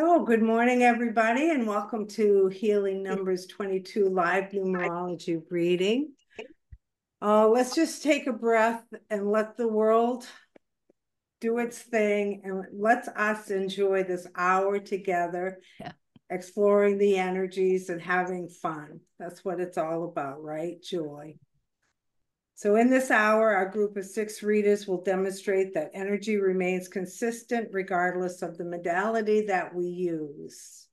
So, good morning, everybody, and welcome to Healing Numbers 22 live numerology reading. Uh, let's just take a breath and let the world do its thing and let us us enjoy this hour together, Yeah. exploring the energies and having fun. That's what it's all about, right? Joy. So in this hour, our group of six readers will demonstrate that energy remains consistent regardless of the modality that we use.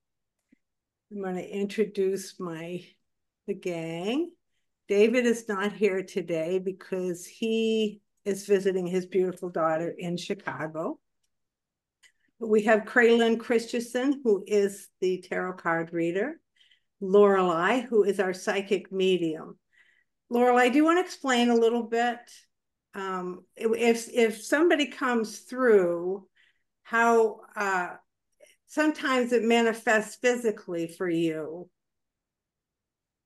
I'm going to introduce my the gang. David is not here today because he is visiting his beautiful daughter in Chicago. We have Kraylin Christensen, who is the tarot card reader, Lorelei, who is our psychic medium. Lorelei, do want to explain a little bit? Um, if if somebody comes through, how uh, sometimes it manifests physically for you.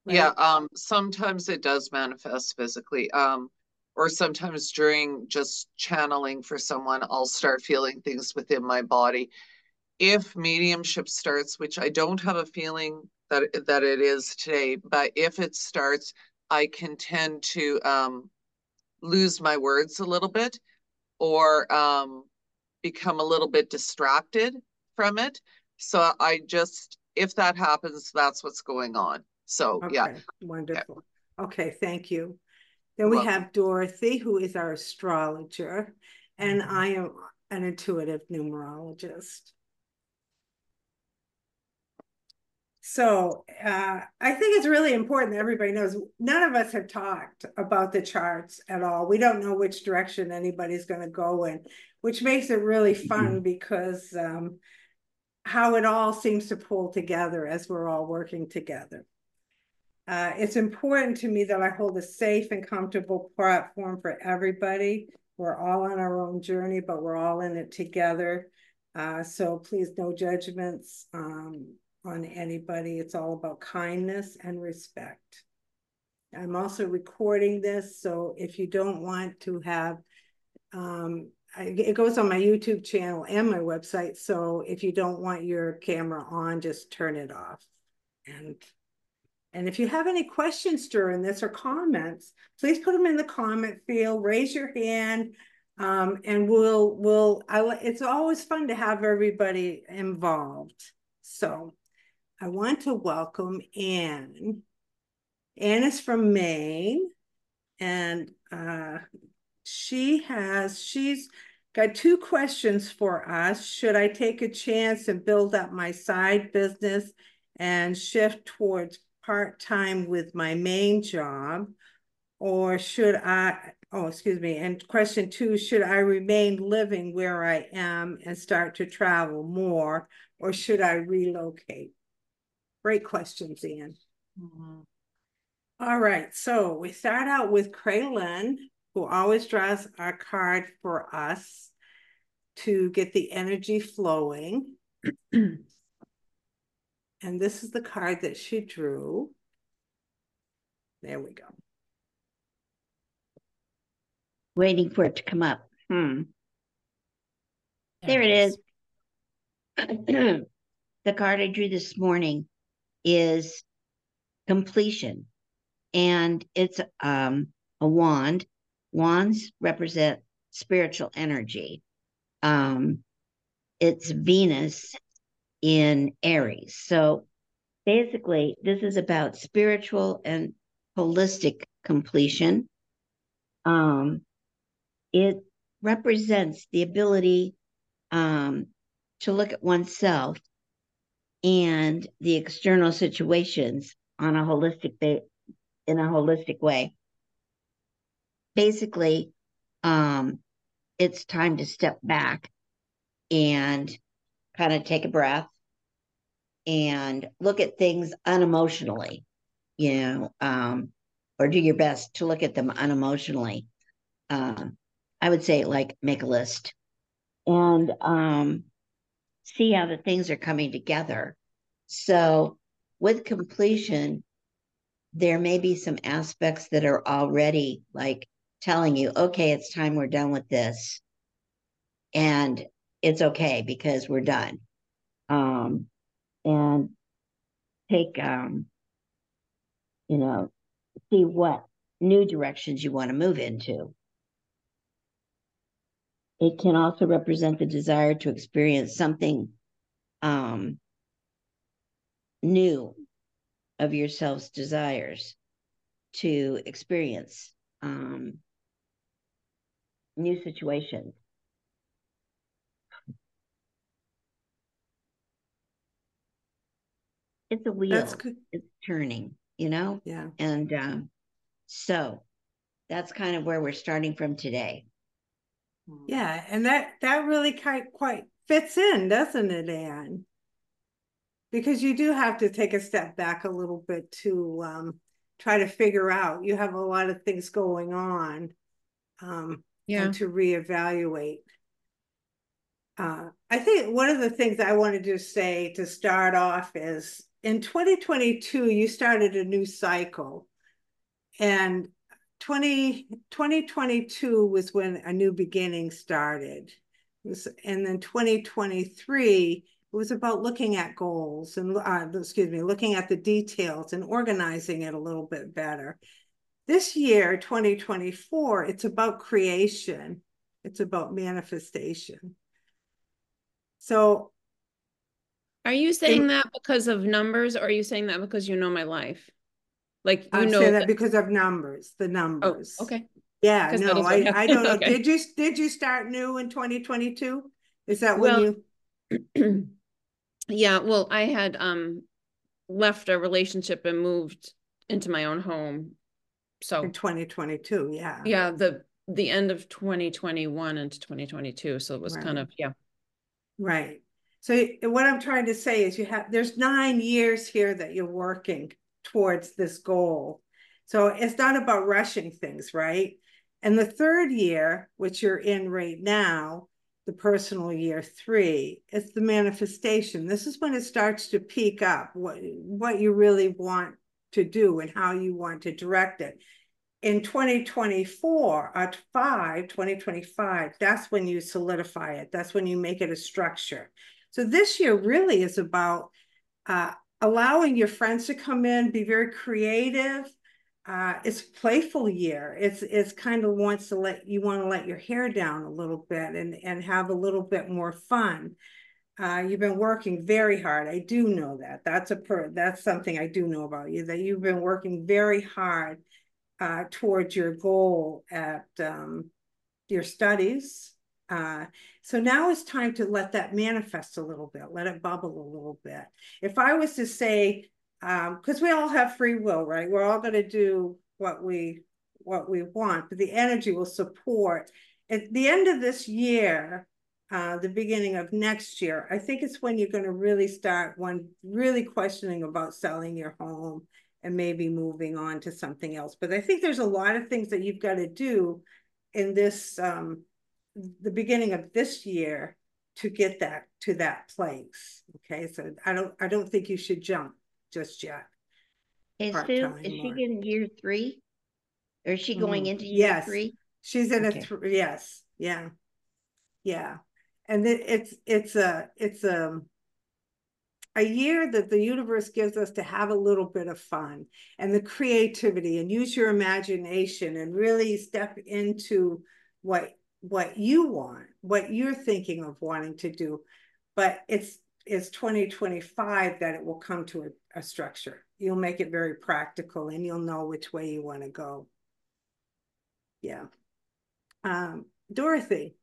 Right? Yeah, um, sometimes it does manifest physically. Um, or sometimes during just channeling for someone, I'll start feeling things within my body. If mediumship starts, which I don't have a feeling that that it is today, but if it starts, I can tend to um, lose my words a little bit or um, become a little bit distracted from it. So I just, if that happens, that's what's going on. So okay, yeah. Wonderful. Yeah. Okay, thank you. Then we have Dorothy, who is our astrologer, and mm-hmm. I am an intuitive numerologist. So uh, I think it's really important that everybody knows none of us have talked about the charts at all. We don't know which direction anybody's going to go in, which makes it really fun mm-hmm. because um, how it all seems to pull together as we're all working together. Uh, it's important to me that I hold a safe and comfortable platform for everybody. We're all on our own journey, but we're all in it together. Uh, so please, no judgments. Um, on anybody. It's all about kindness and respect. I'm also recording this, so if you don't want to have, um, I, it goes on my YouTube channel and my website. So if you don't want your camera on, just turn it off. And and if you have any questions during this or comments, please put them in the comment field. Raise your hand, um, and we'll we'll. I, it's always fun to have everybody involved. So I want to welcome Anne. Anne is from Maine, and uh, she has, she's got two questions for us. Should I take a chance and build up my side business and shift towards part-time with my main job? Or should I, oh, excuse me. And question two, should I remain living where I am and start to travel more, or should I relocate? Great questions, Ian. Mm-hmm. All right, so we start out with Kraylin, who always draws our card for us to get the energy flowing. and this is the card that she drew. There we go. Waiting for it to come up. Hmm. There it is. the card I drew this morning is completion. And it's um, a wand. Wands represent spiritual energy. Um, it's Venus in Aries. So basically, this is about spiritual and holistic completion. Um, it represents the ability um, to look at oneself and the external situations on a holistic ba- in a holistic way. Basically, um, it's time to step back and kind of take a breath and look at things unemotionally, you know, um, or do your best to look at them unemotionally. Uh, I would say, like, make a list and um, see how the things are coming together. So, with completion, there may be some aspects that are already like telling you, okay, it's time we're done with this. And it's okay because we're done. um, and take, um, you know, see what new directions you want to move into. It can also represent the desire to experience something um, new of yourself's desires to experience um, new situations. It's a wheel. It's turning, you know? Yeah. And um, so that's kind of where we're starting from today. Yeah, and that that really quite quite fits in, doesn't it, Anne? Because you do have to take a step back a little bit to um, try to figure out. You have a lot of things going on, um, Yeah. and to reevaluate. Uh, I think one of the things I wanted to say to start off is in 2022, you started a new cycle. And 20, 2022 was when a new beginning started. Was- and then 2023 it was about looking at goals and uh, excuse me, looking at the details and organizing it a little bit better. This year, 2024, it's about creation. It's about manifestation. So Are you saying that because of numbers or are you saying that because you know my life? Like you I'm know saying that- that because of numbers, the Oh, numbers. okay. Yeah, no, I, I don't know. Okay. Did you, did you start new in 2022? Is that when Well, you? Yeah, well, I had um left a relationship and moved into my own home. So In 2022, yeah. yeah, the the end of 2021 into 2022. So it was kind of, yeah. Right. So what I'm trying to say is you have, there's nine years here that you're working towards this goal. So it's not about rushing things, right? And the third year, which you're in right now, the personal year three, it's the manifestation. This is when it starts to peak up, what, what you really want to do and how you want to direct it. In 2024, at five, 2025, that's when you solidify it. That's when you make it a structure. So this year really is about uh, allowing your friends to come in, be very creative. Uh, it's a playful year. It's it's kind of wants to let you want to let your hair down a little bit and and have a little bit more fun. Uh, you've been working very hard. I do know that. That's a per that's something I do know about you that you've been working very hard uh, towards your goal at um, your studies. Uh, so now it's time to let that manifest a little bit, let it bubble a little bit. If I was to say, because we all have free will, right? We're all going to do what we what we want, but the energy will support. At the end of this year, uh, the beginning of next year, I think it's when you're going to really start one really questioning about selling your home and maybe moving on to something else. But I think there's a lot of things that you've got to do in this um, the beginning of this year to get that to that place. Okay, so I don't I don't think you should jump just yet. Is Sue, is she in year three? Or is she going Mhm. into year Yes. three? She's in Okay. a three. yes, yeah, yeah, and it, it's it's a it's a a year that the universe gives us to have a little bit of fun and the creativity and use your imagination and really step into what what you want, what you're thinking of wanting to do. But it's it's 2025 that it will come to a, a structure. You'll make it very practical and you'll know which way you want to go. Yeah. Um, Dorothy.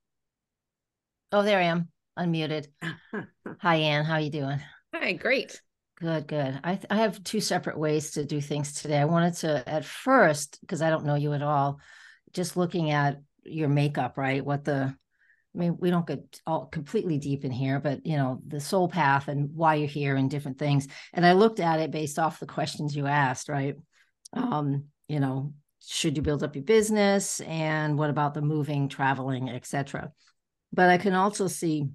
Oh, there I am, unmuted. Hi, Anne. How are you doing? Hi, great. Good, good. I th- I have two separate ways to do things today. I wanted to at first because I don't know you at all, just looking at your makeup, right? What the I mean, we don't get all completely deep in here, but you know, the soul path and why you're here and different things. And I looked at it based off the questions you asked, right? Um, you know, should you build up your business and what about the moving, traveling, etc. But I can also see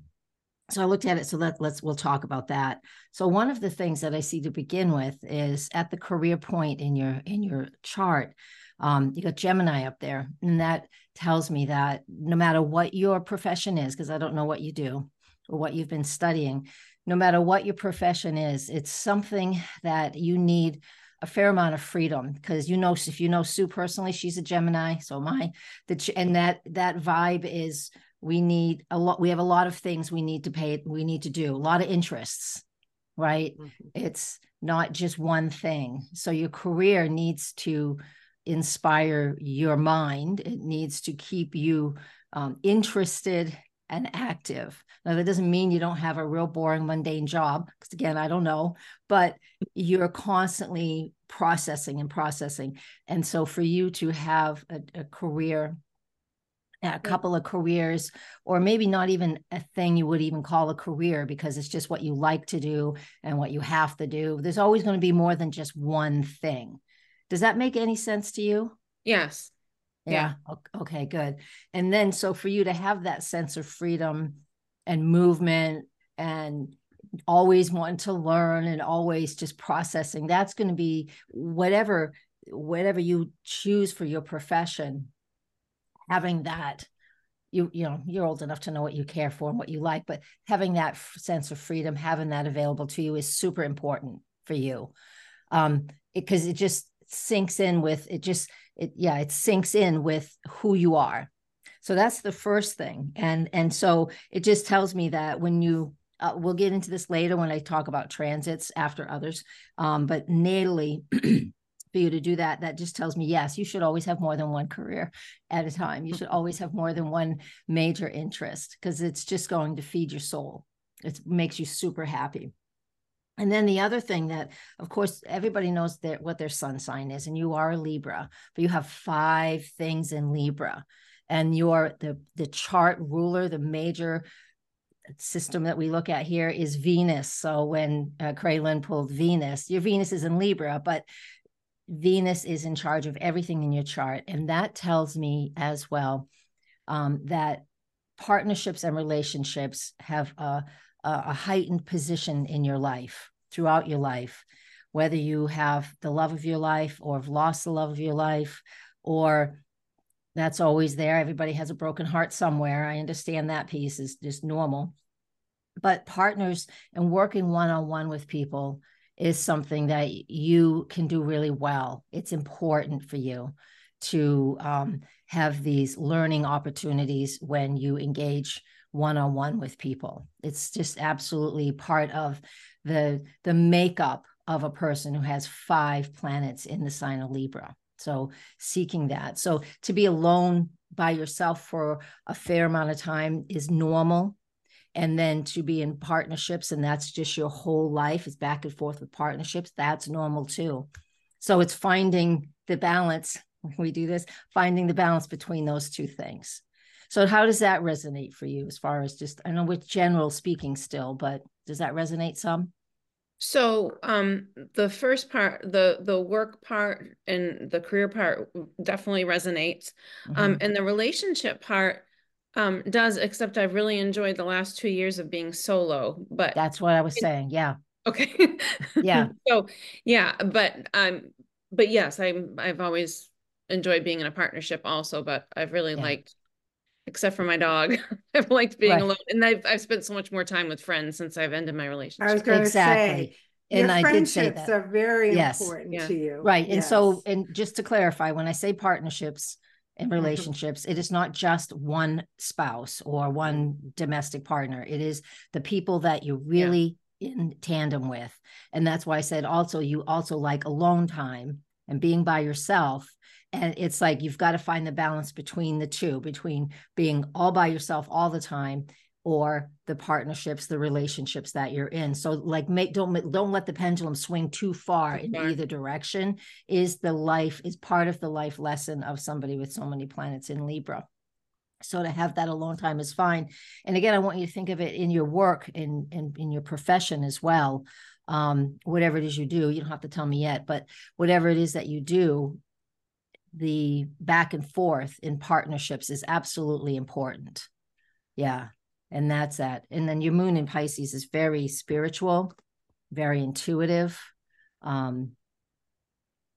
so I looked at it. So let, let's we'll talk about that. So one of the things that I see to begin with is at the career point in your in your chart, um, you got Gemini up there, and that tells me that no matter what your profession is, because I don't know what you do or what you've been studying, no matter what your profession is, it's something that you need a fair amount of freedom because you know if you know Sue personally, she's a Gemini, so am I. That and that that vibe is we need a lot. We have a lot of things we need to pay. We need to do a lot of interests, right? Mm-hmm. It's not just one thing. So your career needs to inspire your mind. It needs to keep you um, interested and active. Now, that doesn't mean you don't have a real boring, mundane job, because again, I don't know, but you're constantly processing and processing. And so, for you to have a, a career, a couple of careers, or maybe not even a thing you would even call a career because it's just what you like to do and what you have to do, there's always going to be more than just one thing. Does that make any sense to you? Yes. Yeah. yeah. Okay, good. And then so for you to have that sense of freedom and movement and always wanting to learn and always just processing, that's going to be whatever whatever you choose for your profession having that you you know you're old enough to know what you care for and what you like but having that sense of freedom having that available to you is super important for you um because it, it just sinks in with it just it yeah it sinks in with who you are. So that's the first thing. And and so it just tells me that when you uh, we'll get into this later when i talk about transits after others um, but natally for you to do that that just tells me yes you should always have more than one career at a time. You should always have more than one major interest because it's just going to feed your soul. It makes you super happy and then the other thing that, of course, everybody knows that what their sun sign is, and you are a Libra, but you have five things in Libra, and you're the the chart ruler, the major system that we look at here is Venus. So when uh, pulled Venus, your Venus is in Libra, but Venus is in charge of everything in your chart, and that tells me as well um, that partnerships and relationships have a a, heightened position in your life throughout your life, whether you have the love of your life or have lost the love of your life, or that's always there. Everybody has a broken heart somewhere. I understand that piece is just normal. But partners and working one on one with people is something that you can do really well. It's important for you to um, have these learning opportunities when you engage one on one with people. It's just absolutely part of the the makeup of a person who has five planets in the sign of Libra. So seeking that. So to be alone by yourself for a fair amount of time is normal. And then to be in partnerships, and that's just your whole life is back and forth with partnerships, that's normal too. So it's finding the balance. We do this, finding the balance between those two things. So how does that resonate for you as far as just I know with general speaking still, but does that resonate some? So um the first part, the the work part and the career part definitely resonates. Um, mm-hmm. Um and the relationship part um does, except I've really enjoyed the last two years of being solo. But that's what I was it, saying. Yeah. Okay. yeah. So yeah, but um but yes, I'm I've always enjoyed being in a partnership also, but I've really yeah. liked except for my dog. I've liked being right. alone, and I've I've spent so much more time with friends since I've ended my relationship. I was going to exactly. say. And I did say are very yes. important yeah. to you. Right. Yes. And so, and just to clarify, when I say partnerships and mm-hmm. relationships, it is not just one spouse or one domestic partner. It is the people that you really yeah. in tandem with. And that's why I said also, you also like alone time and being by yourself and it's like you've got to find the balance between the two between being all by yourself all the time or the partnerships the relationships that you're in. So like make don't don't let the pendulum swing too far in either direction. Is the life is part of the life lesson of somebody with so many planets in libra. So to have that alone time is fine. And again i want you to think of it in your work in in, in your profession as well. Um, whatever it is you do you don't have to tell me yet but whatever it is that you do the back and forth in partnerships is absolutely important. Yeah. And that's that. And then your moon in Pisces is very spiritual, very intuitive. Um,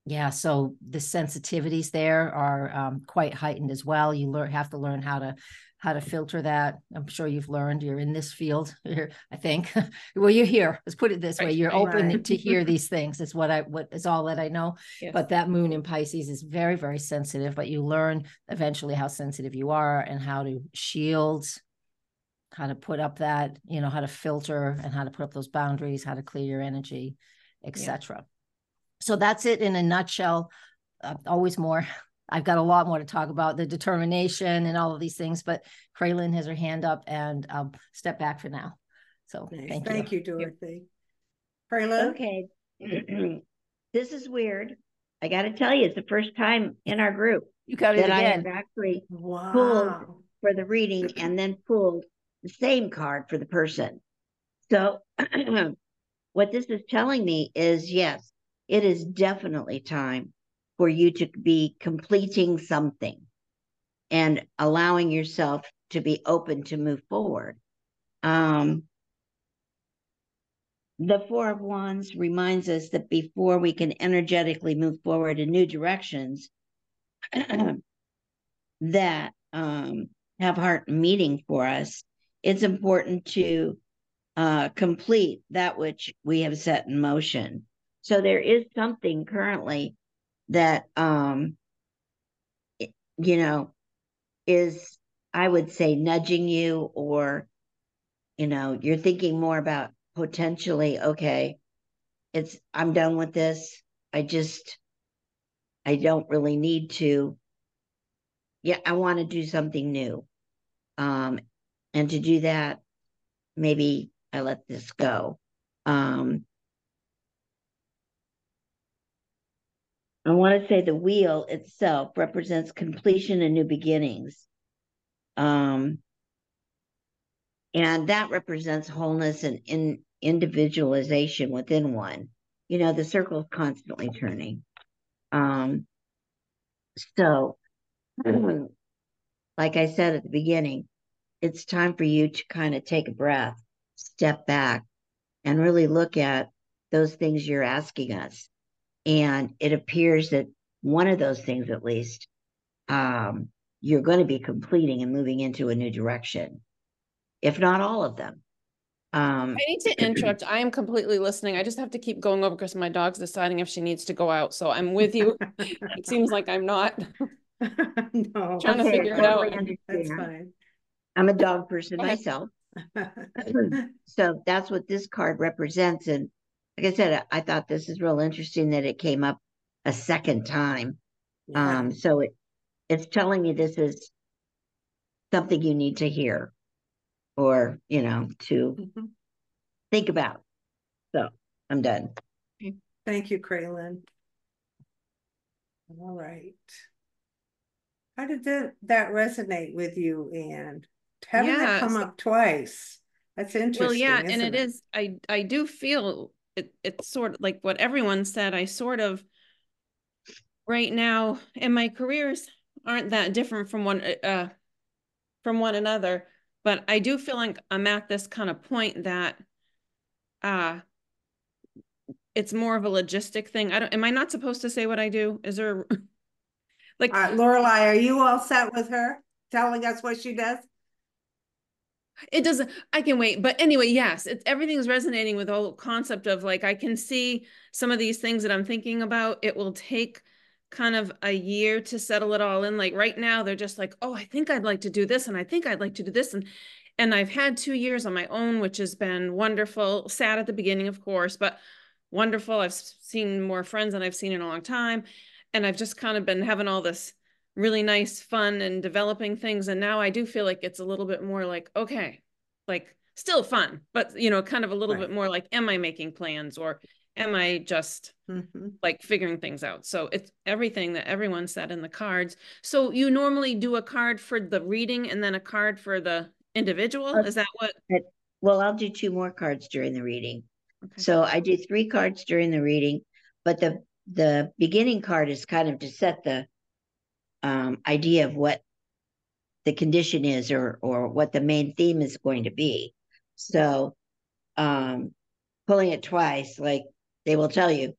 yeah, so the sensitivities there are um, quite heightened as well. You learn have to learn how to how to filter that. I'm sure you've learned. You're in this field here, I think. well, you're here. Let's put it this way: you're open to hear these things. Is what I what is all that I know. Yes. But that moon in Pisces is very very sensitive. But you learn eventually how sensitive you are and how to shield, how to put up that you know how to filter and how to put up those boundaries, how to clear your energy, etc. So that's it in a nutshell. Uh, always more. I've got a lot more to talk about the determination and all of these things, but Kraylin has her hand up and I'll step back for now. So Nice. thank, Thank you. you, Dorothy. Freeland? Okay. this is weird. I got to tell you, it's the first time in our group You got it that I have again. actually Wow. for the reading and then pulled the same card for the person. So, what this is telling me is yes, it is definitely time for you to be completing something and allowing yourself to be open to move forward. Um, the Four of Wands reminds us that before we can energetically move forward in new directions, that um, have heart meeting for us, it's important to uh, complete that which we have set in motion. So there is something currently that, um, you know, is, I would say, nudging you, or, you know, you're thinking more about potentially, okay, it's, I'm done with this. I just, I don't really need to. Yeah, I want to do something new. Um, and to do that, maybe I let this go. Um, I want to say the wheel itself represents completion and new beginnings. Um, and that represents wholeness and in individualization within one. You know, the circle is constantly turning. Um, so, like I said at the beginning, it's time for you to kind of take a breath, step back, and really look at those things you're asking us. And it appears that one of those things, at least, um, you're going to be completing and moving into a new direction, if not all of them. Um, I need to interrupt. I am completely listening. I just have to keep going over because my dog's deciding if she needs to go out. So I'm with you. It seems like I'm not. No, Trying to okay, figure it totally out. that's fine. I'm a dog person myself. So that's what this card represents. And like I said, I I thought this is real interesting that it came up a second time. Yeah. Um, so it it's telling me this is something you need to hear or, you know, to Mhm. think about. So I'm done. Thank you, Kraylin. All right. How did that, that resonate with you, Anne? Having that Yeah, come so- up twice, that's interesting, Well, yeah, and isn't it is, I, I do feel it, it's sort of like what everyone said, I sort of right now, and my careers aren't that different from one, uh, from one another, but I do feel like I'm at this kind of point that, uh, it's more of a logistic thing. I don't, am I not supposed to say what I do? Is there, like, Uh, Lorelai, are you all set with her telling us what she does? It doesn't, I can wait, but anyway, yes, it's everything's resonating with the whole concept of like, I can see some of these things that I'm thinking about. It will take kind of a year to settle it all in. Like right now, they're just like, oh, I think I'd like to do this and I think I'd like to do this. And and I've had two years on my own, which has been wonderful. Sad at the beginning, of course, but wonderful. I've seen more friends than I've seen in a long time. And I've just kind of been having all this really nice fun and developing things. And now I do feel like it's a little bit more like, okay, like still fun, but you know, kind of a little Right. bit more like, am I making plans or am I just Mhm. like figuring things out? So it's everything that everyone said in the cards. So you normally do a card for the reading and then a card for the individual? Uh, Is that what? Well, I'll do two more cards during the reading. Okay. So I do three cards during the reading, but the the beginning card is kind of to set the um, idea of what the condition is or or what the main theme is going to be. So um, pulling it twice, like they will tell you,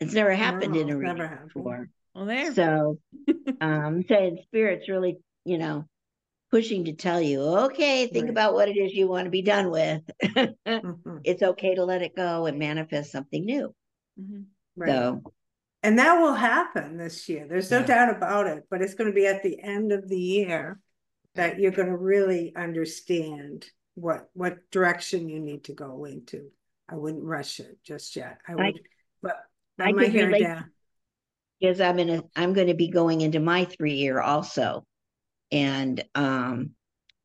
It's never happened No, in a it's never reading before. Well, there. So, um, saying spirit's really, you know, pushing to tell you, okay, think Right. about what it is you want to be done with. Mhm, it's okay to let it go and manifest something new. Mhm. Right, So, and that will happen this year, there's no Yeah. doubt about it, but it's gonna be at the end of the year. That you're gonna really understand what, what direction you need to go into. I wouldn't rush it just yet, I would, but. I my hair relate down. because I'm in a, I'm going to be going into my three year also. And, um,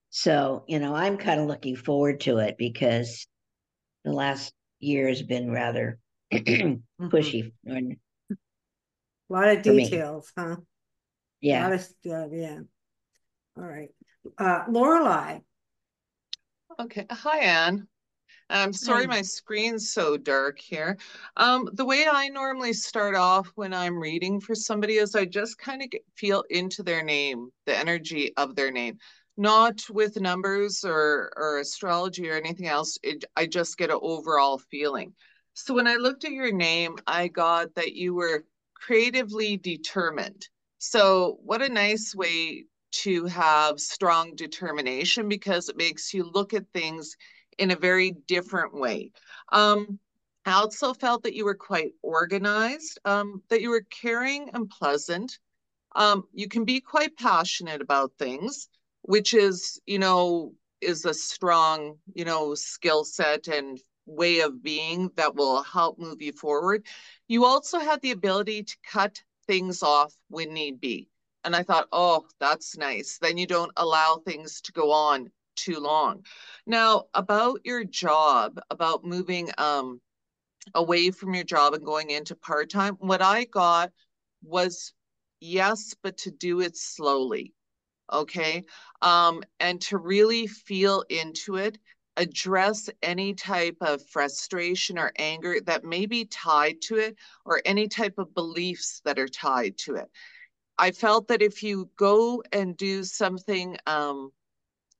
so, you know, I'm kind of looking forward to it because the last year has been rather Mhm. pushy. And Lot of for me. details, huh? Lot yeah, of stuff, yeah. All right, uh, Lorelai, Okay, hi Anne. I'm sorry my screen's so dark here. Um, the way I normally start off when I'm reading for somebody is I just kind of feel into their name, the energy of their name, not with numbers or or astrology or anything else. It, I just get an overall feeling. So when I looked at your name, I got that you were creatively determined. So what a nice way to have strong determination because it makes you look at things in a very different way. Um, I also felt that you were quite organized, um, that you were caring and pleasant. Um, you can be quite passionate about things, which is, you know, is a strong, you know, skill set and way of being that will help move you forward. You also have the ability to cut things off when need be. And I thought, oh, that's nice. Then you don't allow things to go on too long. Now, about your job, about moving um away from your job and going into part-time, what I got was yes, but to do it slowly. Okay. Um, and to really feel into it, address any type of frustration or anger that may be tied to it, or any type of beliefs that are tied to it. I felt that if you go and do something um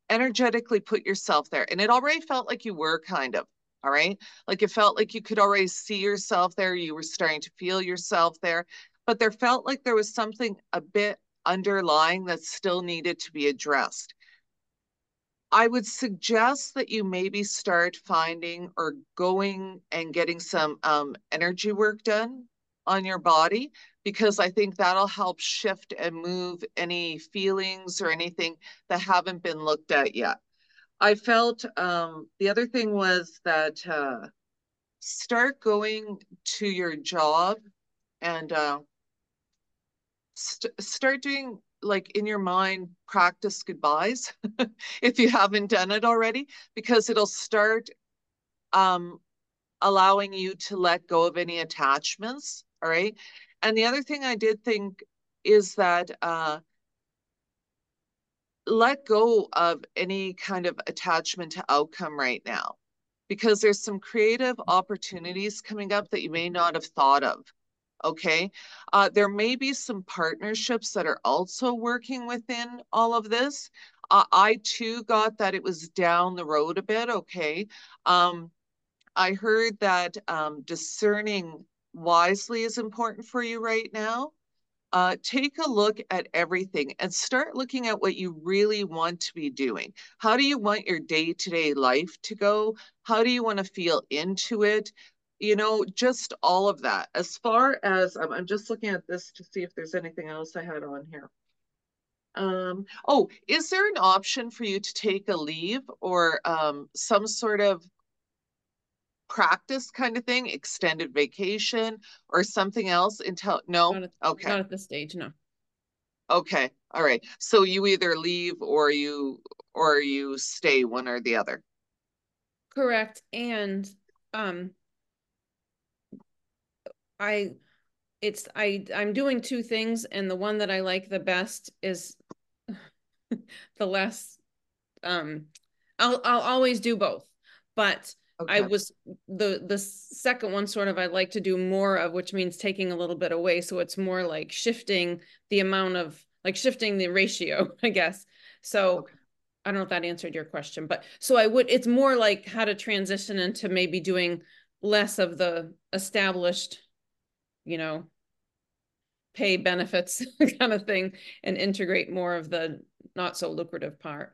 energetically put yourself there. And it already felt like you were kind of, all right? Like it felt like you could already see yourself there. You were starting to feel yourself there. But there felt like there was something a bit underlying that still needed to be addressed. I would suggest that you maybe start finding or going and getting some um, energy work done on your body because I think that'll help shift and move any feelings or anything that haven't been looked at yet. I felt um, the other thing was that uh, start going to your job and uh, st start doing like in your mind practice goodbyes if you haven't done it already because it'll start um, allowing you to let go of any attachments all right? And the other thing i did think is that uh, let go of any kind of attachment to outcome right now because there's some creative opportunities coming up that you may not have thought of okay uh, there may be some partnerships that are also working within all of this uh, i too got that it was down the road a bit okay um, i heard that um, discerning wisely is important for you right now uh, take a look at everything and start looking at what you really want to be doing. How do you want your day to day life to go? How do you want to feel into it? You know, just all of that. As far as um, I'm just looking at this to see if there's anything else I had on here. Um, oh, is there an option for you to take a leave or um, some sort of practice kind of thing, extended vacation or something else until no? Not at, Okay. not at this stage, no. Okay, all right. So you either leave or you or you stay one or the other. Correct. And um I it's I I'm doing two things and the one that I like the best is the less um I'll I'll always do both. But I was the the second one sort of I like to do more of, which means taking a little bit away. So it's more like shifting the amount of like shifting the ratio, I guess. So Okay. I don't know if that answered your question, but so I would it's more like how to transition into maybe doing less of the established you know, pay benefits kind of thing and integrate more of the not so lucrative part.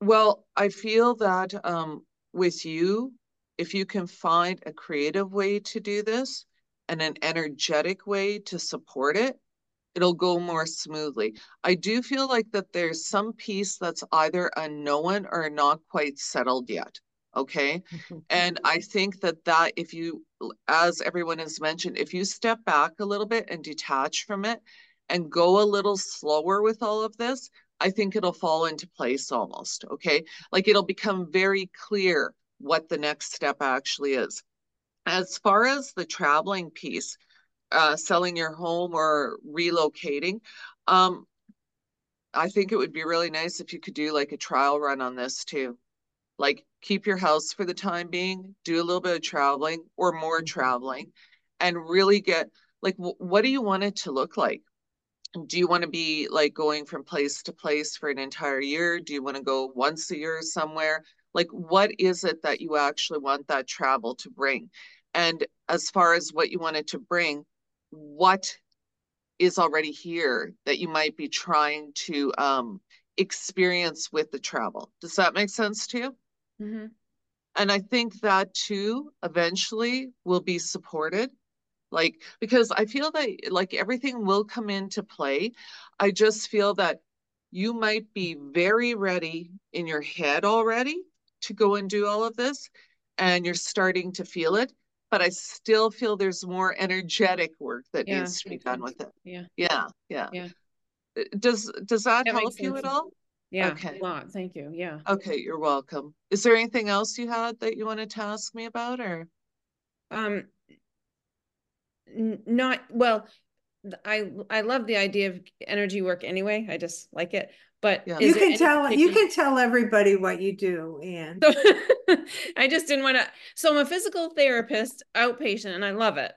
Well, I feel that um, with you, if you can find a creative way to do this and an energetic way to support it, it'll go more smoothly. I do feel like that there's some piece that's either unknown or not quite settled yet. Okay. and I think that that if you, as everyone has mentioned, if you step back a little bit and detach from it and go a little slower with all of this, I think it'll fall into place almost. Okay. Like it'll become very clear what the next step actually is. As far as the traveling piece, uh, selling your home or relocating, um, I think it would be really nice if you could do like a trial run on this too. Like keep your house for the time being, do a little bit of traveling or more mm-hmm. traveling, and really get like what do you want it to look like? Do you want to be like going from place to place for an entire year? Do you want to go once a year somewhere? Like, what is it that you actually want that travel to bring? And as far as what you want it to bring, what is already here that you might be trying to um, experience with the travel. Does that make sense to you? Mm-hmm. And I think that too eventually will be supported. Like, because I feel that like everything will come into play. I just feel that you might be very ready in your head already to go and do all of this, and you're starting to feel it but I still feel there's more energetic work that yeah, needs to be done with it. Yeah. Yeah. Yeah. Yeah. Uh, does does that, that help you at all? Yeah, okay. a lot. Thank you. Yeah. Okay, you're welcome. Is there anything else you had that you wanted to ask me about or? Um, not well. I I love the idea of energy work anyway. I just like it. But yeah. you can tell you can tell everybody what you do, and I just didn't want to. So I'm a physical therapist, outpatient, and I love it.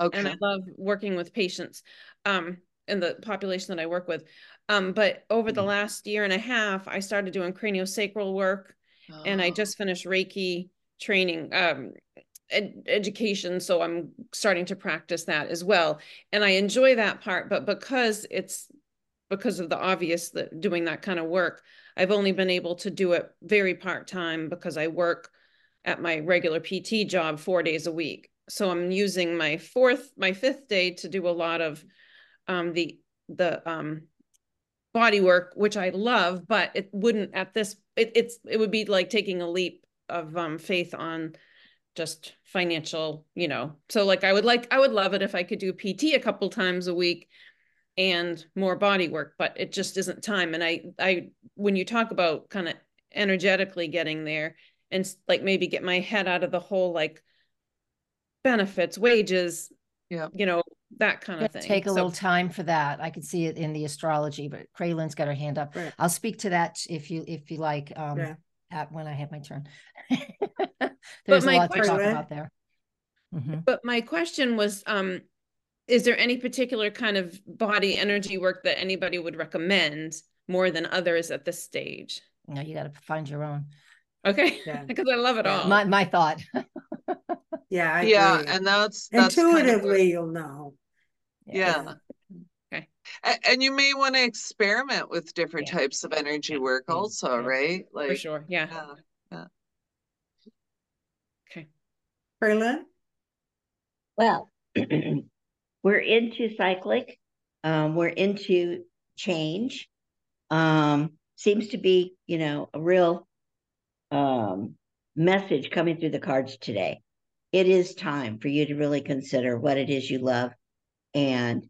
Okay. And I love working with patients, um, in the population that I work with. Um, but over the mm-hmm. last year and a half, I started doing craniosacral work, oh. and I oh. just finished Reiki training, um, ed- education. So I'm starting to practice that as well, and I enjoy that part. But because it's because of the obvious that doing that kind of work. I've only been able to do it very part time because I work at my regular PT job four days a week. So I'm using my fourth, my fifth day to do a lot of um, the the um, body work, which I love, but it wouldn't at this. It, it's it would be like taking a leap of um, faith on just financial, you know. So like I would like I would love it if I could do PT a couple times a week and more body work but it just isn't time and i i when you talk about kind of energetically getting there and like maybe get my head out of the whole like benefits wages yeah you know that kind of thing take a so, little time for that i can see it in the astrology but Kraylin's got her hand up right. i'll speak to that if you if you like um yeah. at when i have my turn there's a lot to talk about there mm-hmm. but my question was um is there any particular kind of body energy work that anybody would recommend more than others at this stage? No, you got to find your own. Okay, because yeah. I love it all. My my thought. yeah, I yeah, agree. and that's, that's intuitively kind of you'll know. Yeah. yeah. Okay. And you may want to experiment with different yeah. types of energy work also, right? Like for sure. Yeah. Yeah. Okay. Berlin. Well, we're into cyclic. Um, we're into change. Um, seems to be, you know, a real um, message coming through the cards today. It is time for you to really consider what it is you love and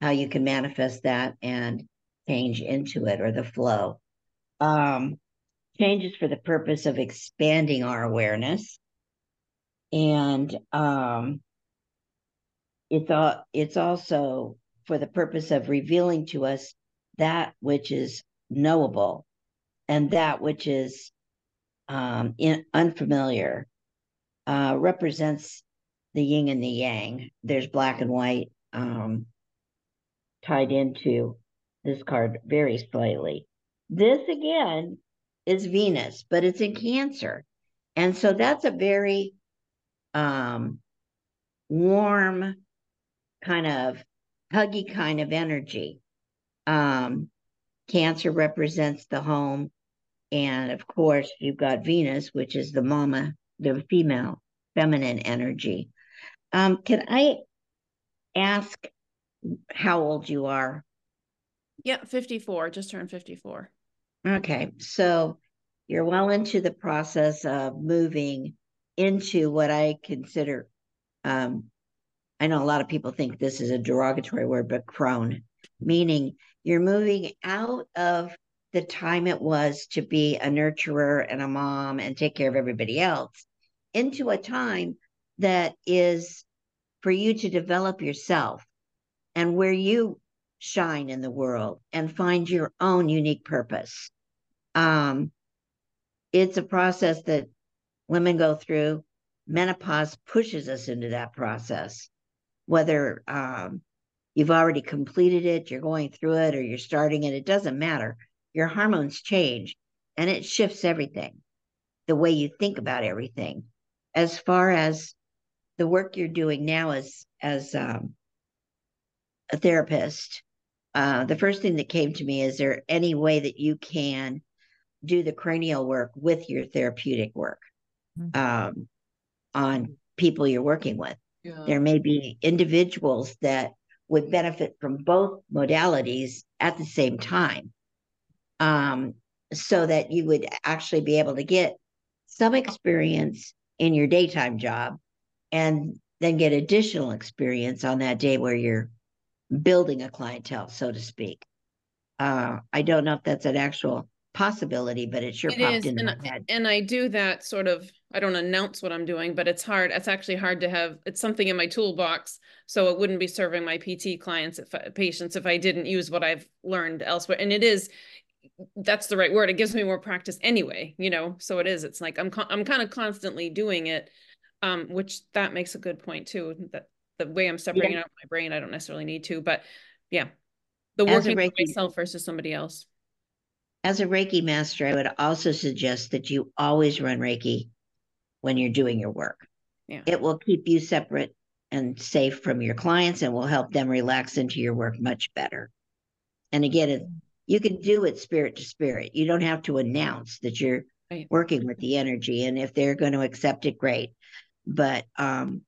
how you can manifest that and change into it or the flow. Um, changes for the purpose of expanding our awareness and um, it's all it's also for the purpose of revealing to us that which is knowable and that which is um, in, unfamiliar uh, represents the yin and the yang. There's black and white um, tied into this card very slightly. This again is Venus, but it's in Cancer. And so that's a very um, warm, kind of huggy kind of energy. Um, Cancer represents the home. And of course, you've got Venus, which is the mama, the female, feminine energy. Um, can I ask how old you are? Yeah, 54, just turned 54. Okay, so you're well into the process of moving into what I consider um, I know a lot of people think this is a derogatory word, but crone, meaning you're moving out of the time it was to be a nurturer and a mom and take care of everybody else into a time that is for you to develop yourself and where you shine in the world and find your own unique purpose. Um, it's a process that women go through. Menopause pushes us into that process whether um, you've already completed it, you're going through it, or you're starting it, it doesn't matter. Your hormones change and it shifts everything, the way you think about everything. As far as the work you're doing now as as um, a therapist, uh, the first thing that came to me is there any way that you can do the cranial work with your therapeutic work mm-hmm. um, on people you're working with? Yeah. There may be individuals that would benefit from both modalities at the same time. Um, so that you would actually be able to get some experience in your daytime job and then get additional experience on that day where you're building a clientele, so to speak. Uh, I don't know if that's an actual possibility, but it sure it popped is, into and, my head. And I do that sort of, I don't announce what I'm doing, but it's hard. It's actually hard to have, it's something in my toolbox. So it wouldn't be serving my PT clients, if patients, if I didn't use what I've learned elsewhere. And it is, that's the right word. It gives me more practice anyway, you know? So it is, it's like, I'm, I'm kind of constantly doing it. Um, which that makes a good point too, that the way I'm separating yeah. out my brain, I don't necessarily need to, but yeah, the working for myself versus somebody else as a Reiki master, I would also suggest that you always run Reiki when you're doing your work. Yeah. It will keep you separate and safe from your clients and will help them relax into your work much better. And again, it, you can do it spirit to spirit. You don't have to announce that you're right. working with the energy. And if they're going to accept it, great. But um,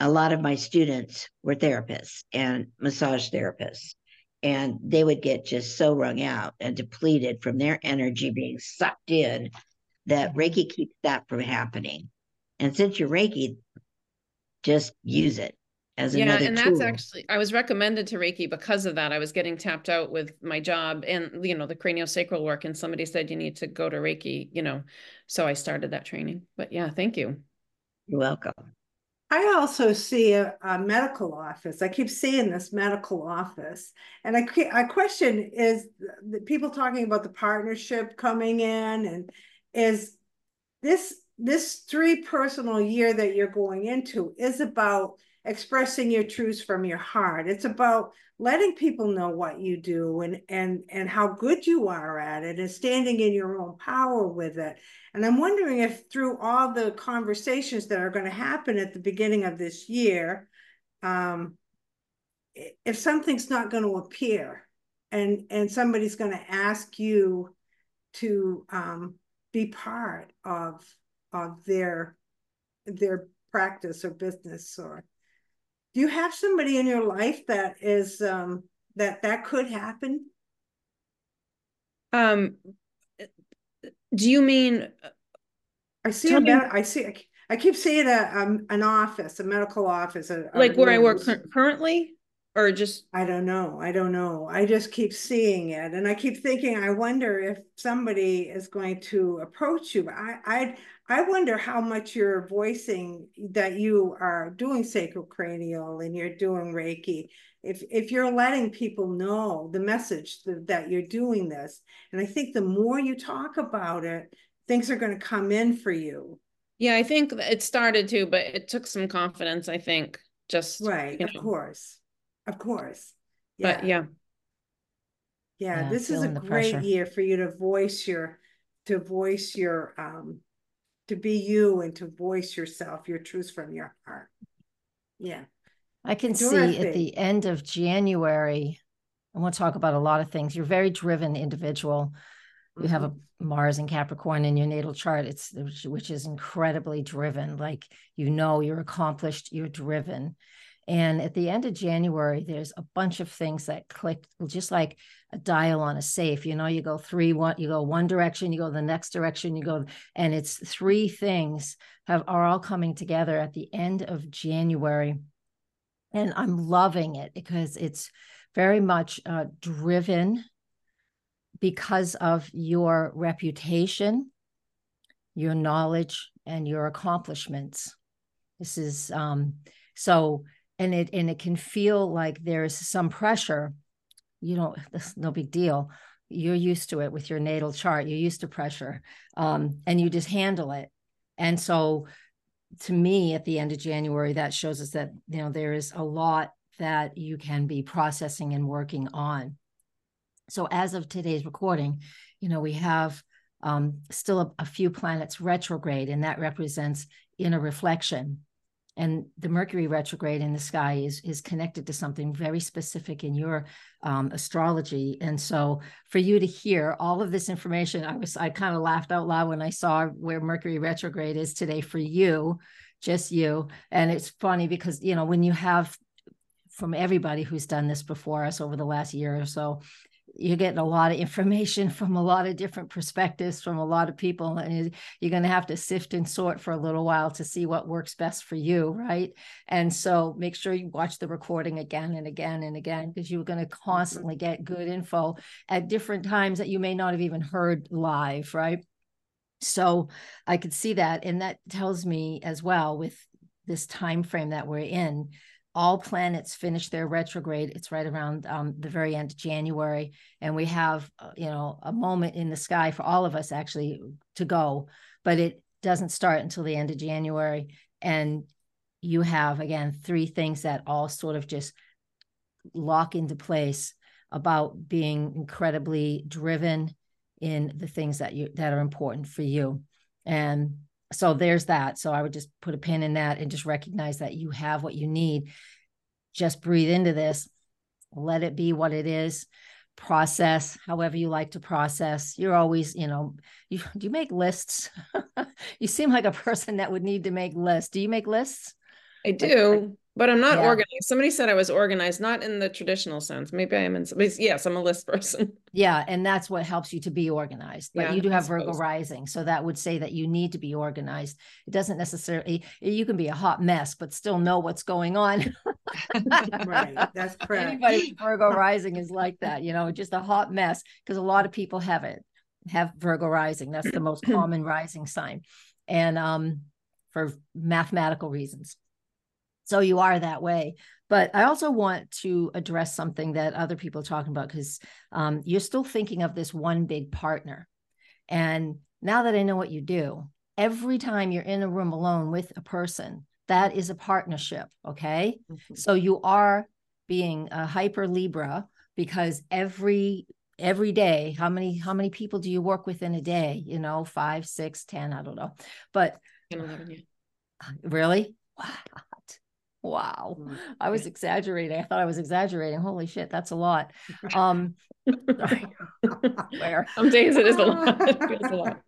a lot of my students were therapists and massage therapists and they would get just so wrung out and depleted from their energy being sucked in that. Reiki keeps that from happening. And since you're Reiki, just use it as yeah, another and tool. that's actually I was recommended to Reiki because of that. I was getting tapped out with my job and you know the craniosacral work, and somebody said you need to go to Reiki, you know. So I started that training. But yeah, thank you. You're welcome. I also see a, a, medical office. I keep seeing this medical office, and I I question is the people talking about the partnership coming in, and is this this three personal year that you're going into is about expressing your truths from your heart. It's about letting people know what you do and and and how good you are at it and standing in your own power with it. And I'm wondering if through all the conversations that are going to happen at the beginning of this year, um, if something's not going to appear and and somebody's going to ask you to um, be part of of their their practice or business or do you have somebody in your life that is um that that could happen? Um do you mean i see i see i keep seeing a um, an office a medical office a, like a where i work currently or just i don't know i don't know i just keep seeing it and i keep thinking i wonder if somebody is going to approach you i i i wonder how much you're voicing that you are doing sacrocranial and you're doing reiki. If if you're letting people know the message that, that you're doing this and i think the more you talk about it things are going to come in for you. Yeah i think it started to but it took some confidence i think just right you know. of course of course. Yeah. But yeah. Yeah, yeah this is a great pressure. year for you to voice your to voice your um to be you and to voice yourself, your truth from your heart. Yeah. I can see at the end of January, I want to talk about a lot of things. You're a very driven individual. You have a Mars and Capricorn in your natal chart. It's which, which is incredibly driven. Like you know, you're accomplished. You're driven. And at the end of January, there's a bunch of things that click, just like a dial on a safe. You know, you go three, one, you go one direction, you go the next direction, you go, and it's three things have are all coming together at the end of January. And I'm loving it because it's very much uh, driven because of your reputation, your knowledge, and your accomplishments. This is um, so and it and it can feel like there's some pressure you know that's no big deal. You're used to it with your natal chart you're used to pressure um, and you just handle it. And so to me at the end of january that shows us that you know there is a lot that you can be processing and working on. So as of today's recording you know we have um, still a, a few planets retrograde and that represents inner reflection and the mercury retrograde in the sky is is connected to something very specific in your um, astrology. And so for you to hear all of this information i was i kind of laughed out loud when i saw where mercury retrograde is today for you just you. And it's funny because you know when you have from everybody who's done this before us over the last year or so you're getting a lot of information from a lot of different perspectives from a lot of people and you're going to have to sift and sort for a little while to see what works best for you right? And so make sure you watch the recording again and again and again because you're going to mm-hmm. constantly get good info at different times that you may not have even heard live right? So i could see that and that tells me as well with this time frame that we're in all planets finish their retrograde. It's right around um, the very end of January, and we have uh, you know a moment in the sky for all of us actually to go, but it doesn't start until the end of January. And you have again three things that all sort of just lock into place about being incredibly driven in the things that you that are important for you and so there's that. So i would just put a pin in that and just recognize that you have what you need. Just breathe into this. Let it be what it is. Process however you like to process. You're always you know you do you make lists? You seem like a person that would need to make lists. Do you make lists? I do, but I'm not Yeah. organized. Somebody said I was organized, not in the traditional sense. Maybe I am in, but yes, I'm a list person. Yeah, and that's what helps you to be organized. But Yeah, you do have Virgo rising, so that would say that you need to be organized. It doesn't necessarily you can be a hot mess, but still know what's going on. Right, that's correct. Anybody Virgo rising is like that, you know, just a hot mess because a lot of people have it, have Virgo rising. That's the most common rising sign, and um, for mathematical reasons. So you are that way. But I also want to address something that other people are talking about because um, you're still thinking of this one big partner. And now that I know what you do, every time you're in a room alone with a person, that is a partnership. Okay. So you are being a hyper Libra because every every day how many how many people do you work with in a day you know five six ten i don't know but 11, yeah. really what wow. Mm, i was exaggerating. I thought i was exaggerating. Holy shit that's a lot. Um where? Some days it is a lot. It a lot.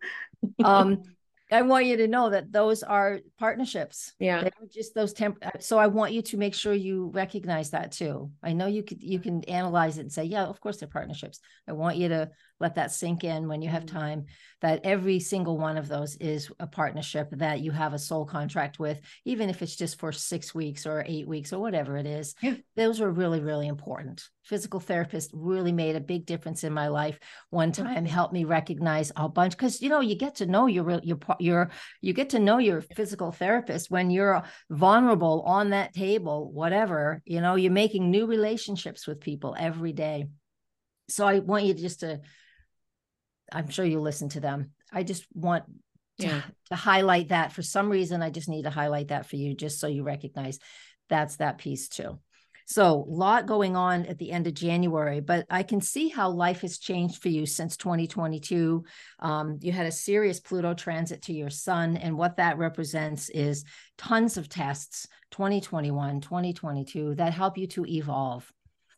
um i want you to know that those are partnerships. Yeah. they're just those temp so i want you to make sure you recognize that too. I know you could you can analyze it and say yeah of course they're partnerships. I want you to let that sink in when you have Mhm. time that every single one of those is a partnership that you have a sole contract with even if it's just for six weeks or eight weeks or whatever it is. Yeah. those are really really important. Physical therapist really made a big difference in my life. One time helped me recognize a bunch because you know you get to know your real your your you get to know your physical therapist when you're vulnerable on that table whatever you know you're making new relationships with people every day. So i want you just to i'm sure you listen to them i just want to, Yeah. to highlight that for some reason i just need to highlight that for you just so you recognize that's that piece too So, a lot going on at the end of January, but I can see how life has changed for you since 2022. Um, you had a serious Pluto transit to your sun, and what that represents is tons of tests 2021, 2022 that help you to evolve.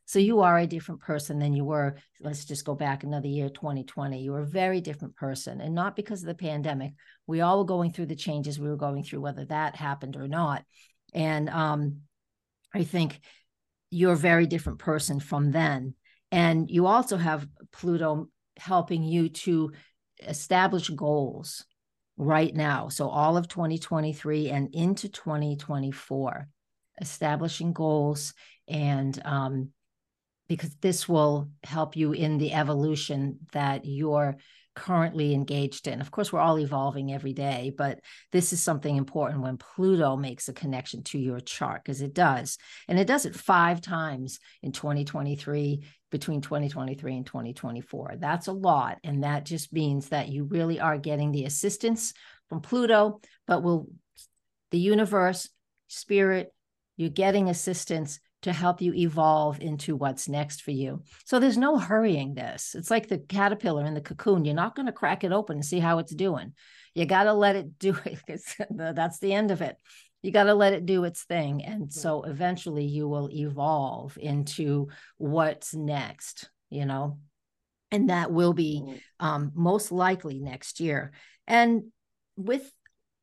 So you are a different person than you were. Let's just go back another year, 2020. You were a very different person, and not because of the pandemic. We all were going through the changes we were going through, whether that happened or not. And um, I think you're a very different person from then. And you also have Pluto helping you to establish goals right now. So all of 2023 and into 2024, establishing goals and um, because this will help you in the evolution that you're currently engaged in. Of course, we're all evolving every day, but this is something important when Pluto makes a connection to your chart, because it does. And it does it five times in 2023, between 2023 and 2024. That's a lot. And that just means that you really are getting the assistance from Pluto, but will the universe, spirit, you're getting assistance to help you evolve into what's next for you. So there's no hurrying this. It's like the caterpillar in the cocoon. You're not going to crack it open and see how it's doing. You got to let it do it. That's the end of it. You got to let it do its thing. And so eventually you will evolve into what's next, you know, and that will be um, most likely next year. And with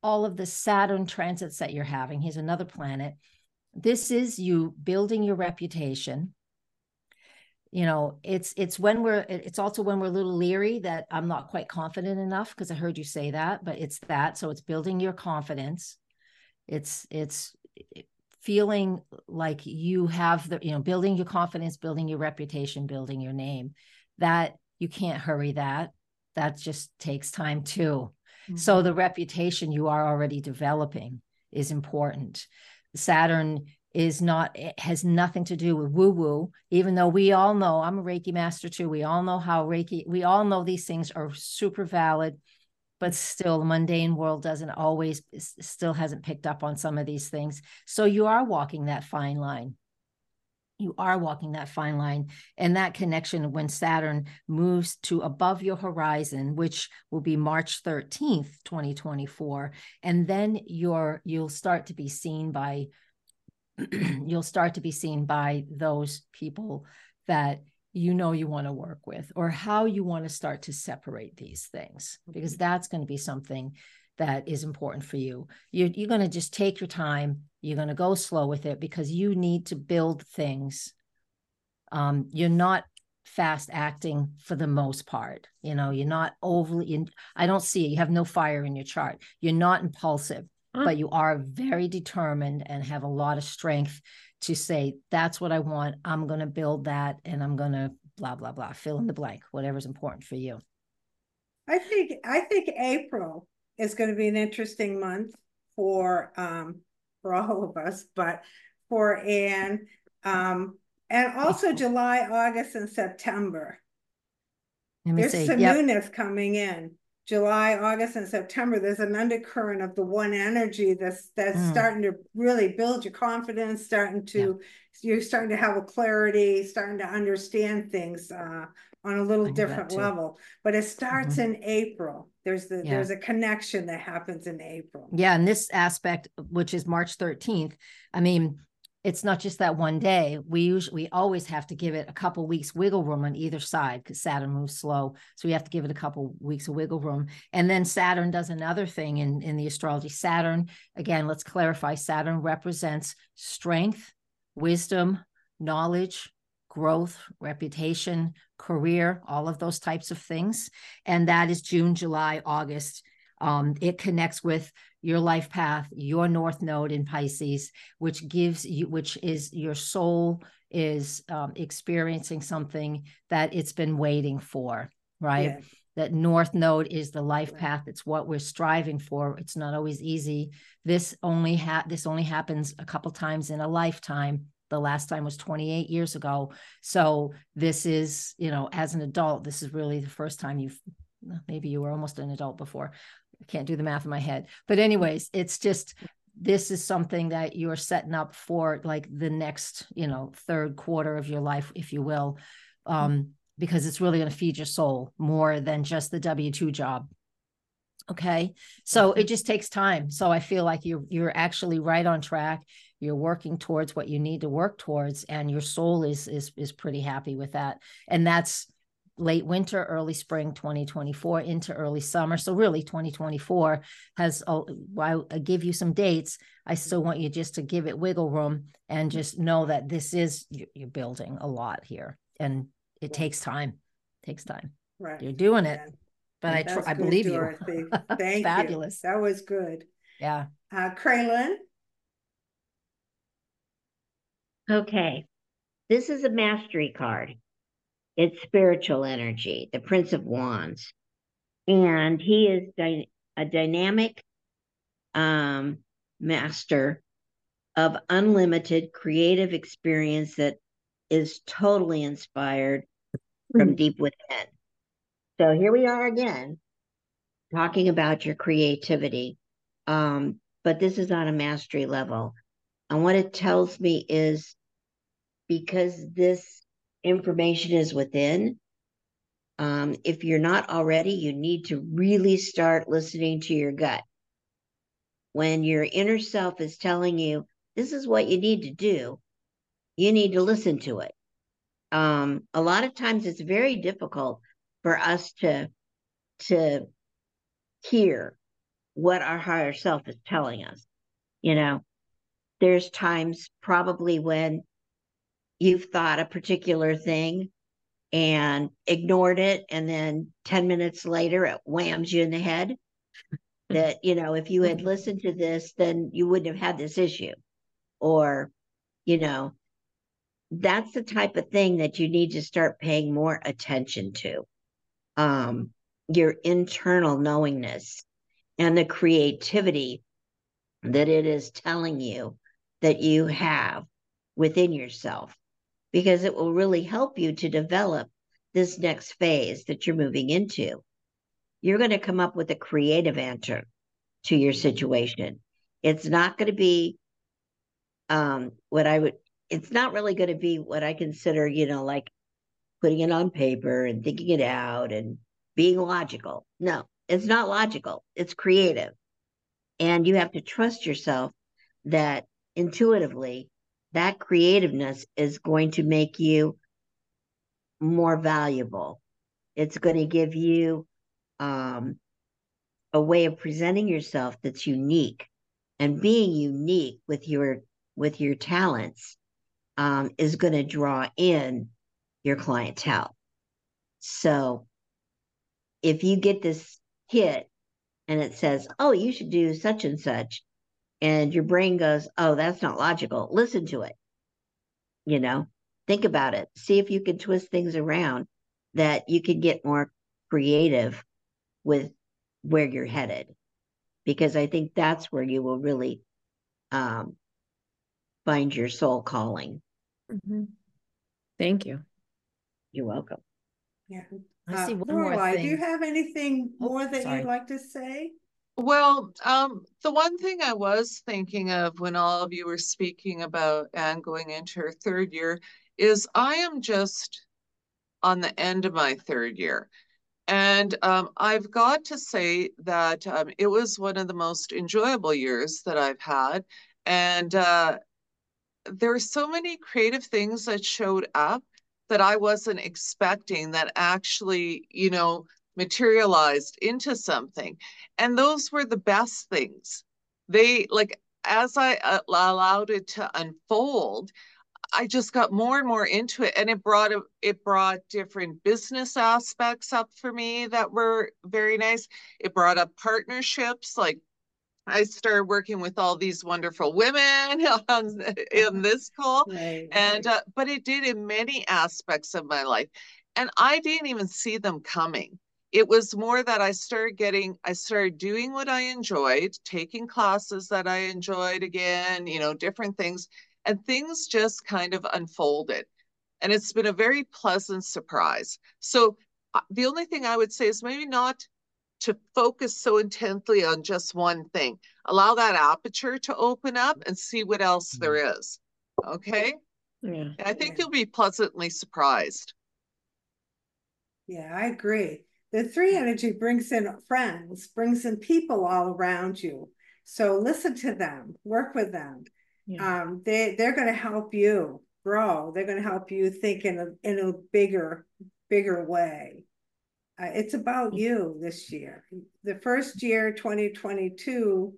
all of the Saturn transits that you're having, here's another planet this is you building your reputation. You know it's it's when we're it's also when we're a little leery that i'm not quite confident enough because i heard you say that but it's that. So it's building your confidence. It's it's feeling like you have the you know building your confidence building your reputation building your name that you can't hurry that. That just takes time too. Mm-hmm. so the reputation you are already developing is important Saturn is not eh, has nothing to do with woo woo even though we all know I'm a reiki master too we all know how reiki we all know these things are super valid but still the mundane world doesn't always still hasn't picked up on some of these things. So you are walking that fine line you are walking that fine line and that connection when saturn moves to above your horizon which will be march 13th 2024 and then you're you'll start to be seen by you'll start to be seen by those people that you know you want to work with or how you want to start to separate these things because mm-hmm. that's going to be something that is important for you. You're, you're going to just take your time. You're going to go slow with it because you need to build things. Um, you're not fast acting for the most part. You know, you're not overly, in, I don't see it. You have no fire in your chart. You're not impulsive, mm. but you are very determined and have a lot of strength to say, that's what I want. I'm going to build that and I'm going to blah, blah, blah, fill in the blank, whatever's important for you. I think, I think April is going to be an interesting month for um for all of us, but for Anne, um, and also July, August, and September. There's see. some yep. newness coming in. July, August, and September, there's an undercurrent of the one energy that's that's mm. starting to really build your confidence, starting to you're starting to have a clarity, starting to understand things uh, on a little different level. But it starts mm-hmm. in April. There's the yeah. there's a connection that happens in April. Yeah, and this aspect, which is March 13th, I mean, it's not just that one day. We usually we always have to give it a couple weeks wiggle room on either side because Saturn moves slow. So we have to give it a couple weeks of wiggle room. And then Saturn does another thing in, in the astrology. Saturn, again, let's clarify, Saturn represents strength, wisdom, knowledge, growth, reputation, career, all of those types of things. And that is June, July, August. Um, it connects with your life path, your North Node in Pisces, which gives you, which is your soul is um, experiencing something that it's been waiting for, right? Yeah. That North Node is the life path. It's what we're striving for. It's not always easy. This only ha- this only happens a couple times in a lifetime the last time was 28 years ago so this is you know as an adult this is really the first time you've maybe you were almost an adult before i can't do the math in my head but anyways it's just this is something that you're setting up for like the next, you know, third quarter of your life, if you will, um, because it's really going to feed your soul more than just the W 2 job. Okay. So it just takes time. So I feel like you're you're actually right on track. You're working towards what you need to work towards, and your soul is is is pretty happy with that. And that's late winter, early spring 2024 into early summer. So really 2024 has I give you some dates. I still want you just to give it wiggle room and just know that this is you're building a lot here and it takes time. It takes time. Right. You're doing it. Yeah. But I tr- I believe Dorothy. you. Thank you. Fabulous. That was good. Yeah. Uh? Okay. This is a mastery card. It's spiritual energy, the Prince of Wands. And he is dy- a dynamic um, master of unlimited creative experience that is totally inspired from deep within. So here we are again, talking about your creativity. Um, but this is on a mastery level. And what it tells me is because this information is within, um, if you're not already, you need to really start listening to your gut. When your inner self is telling you, this is what you need to do, you need to listen to it. Um, a lot of times it's very difficult for us to to hear what our higher self is telling us. You know, there's times probably when you've thought a particular thing and ignored it and then 10 minutes later it whams you in the head that you know if you had listened to this then you wouldn't have had this issue. Or you know that's the type of thing that you need to start paying more attention to. Um your internal knowingness and the creativity that it is telling you that you have within yourself because it will really help you to develop this next phase that you're moving into. You're going to come up with a creative answer to your situation. It's not going to be um, what I would, it's not really going to be what I consider, you know, like putting it on paper and thinking it out and being logical. No, it's not logical, it's creative. And you have to trust yourself that intuitively that creativeness is going to make you more valuable. It's going to give you um, a way of presenting yourself that's unique, and being unique with your with your talents um, is going to draw in your clientele. So, if you get this hit and it says, "Oh, you should do such and such," and your brain goes, oh, that's not logical, listen to it. You know, think about it. See if you can twist things around that you can get more creative with where you're headed. Because I think that's where you will really um, find your soul calling. Mm-hmm. Thank you. You're welcome. Yeah. I see Uh, one more Lorelei, do you have anything Oh, more that sorry. you'd like to say? Well, um, the one thing I was thinking of when all of you were speaking about Anne going into her third year is I am just on the end of my third year. And um, I've got to say that um, it was one of the most enjoyable years that I've had. And uh, there were so many creative things that showed up that I wasn't expecting that actually, you know, materialized into something. And those were the best things. They, like, as I uh, allowed it to unfold, I just got more and more into it and it brought a, it brought different business aspects up for me that were very nice. It brought up partnerships like I started working with all these wonderful women on, in this call Right. and uh, but it did in many aspects of my life and I didn't even see them coming. It was more that I started getting I started doing what I enjoyed, taking classes that I enjoyed again, you know, different things and things just kind of unfolded. And it's been a very pleasant surprise. So uh, the only thing I would say is maybe not to focus so intently on just one thing. Allow that aperture to open up and see what else there is. Okay? Yeah. I think Yeah. you'll be pleasantly surprised. Yeah, I agree. The three energy brings in friends, brings in people all around you. So listen to them, work with them. Yeah. Um, they they're going to help you grow. They're going to help you think in a in a bigger bigger way. Uh, it's about you this year. The first year, 2022,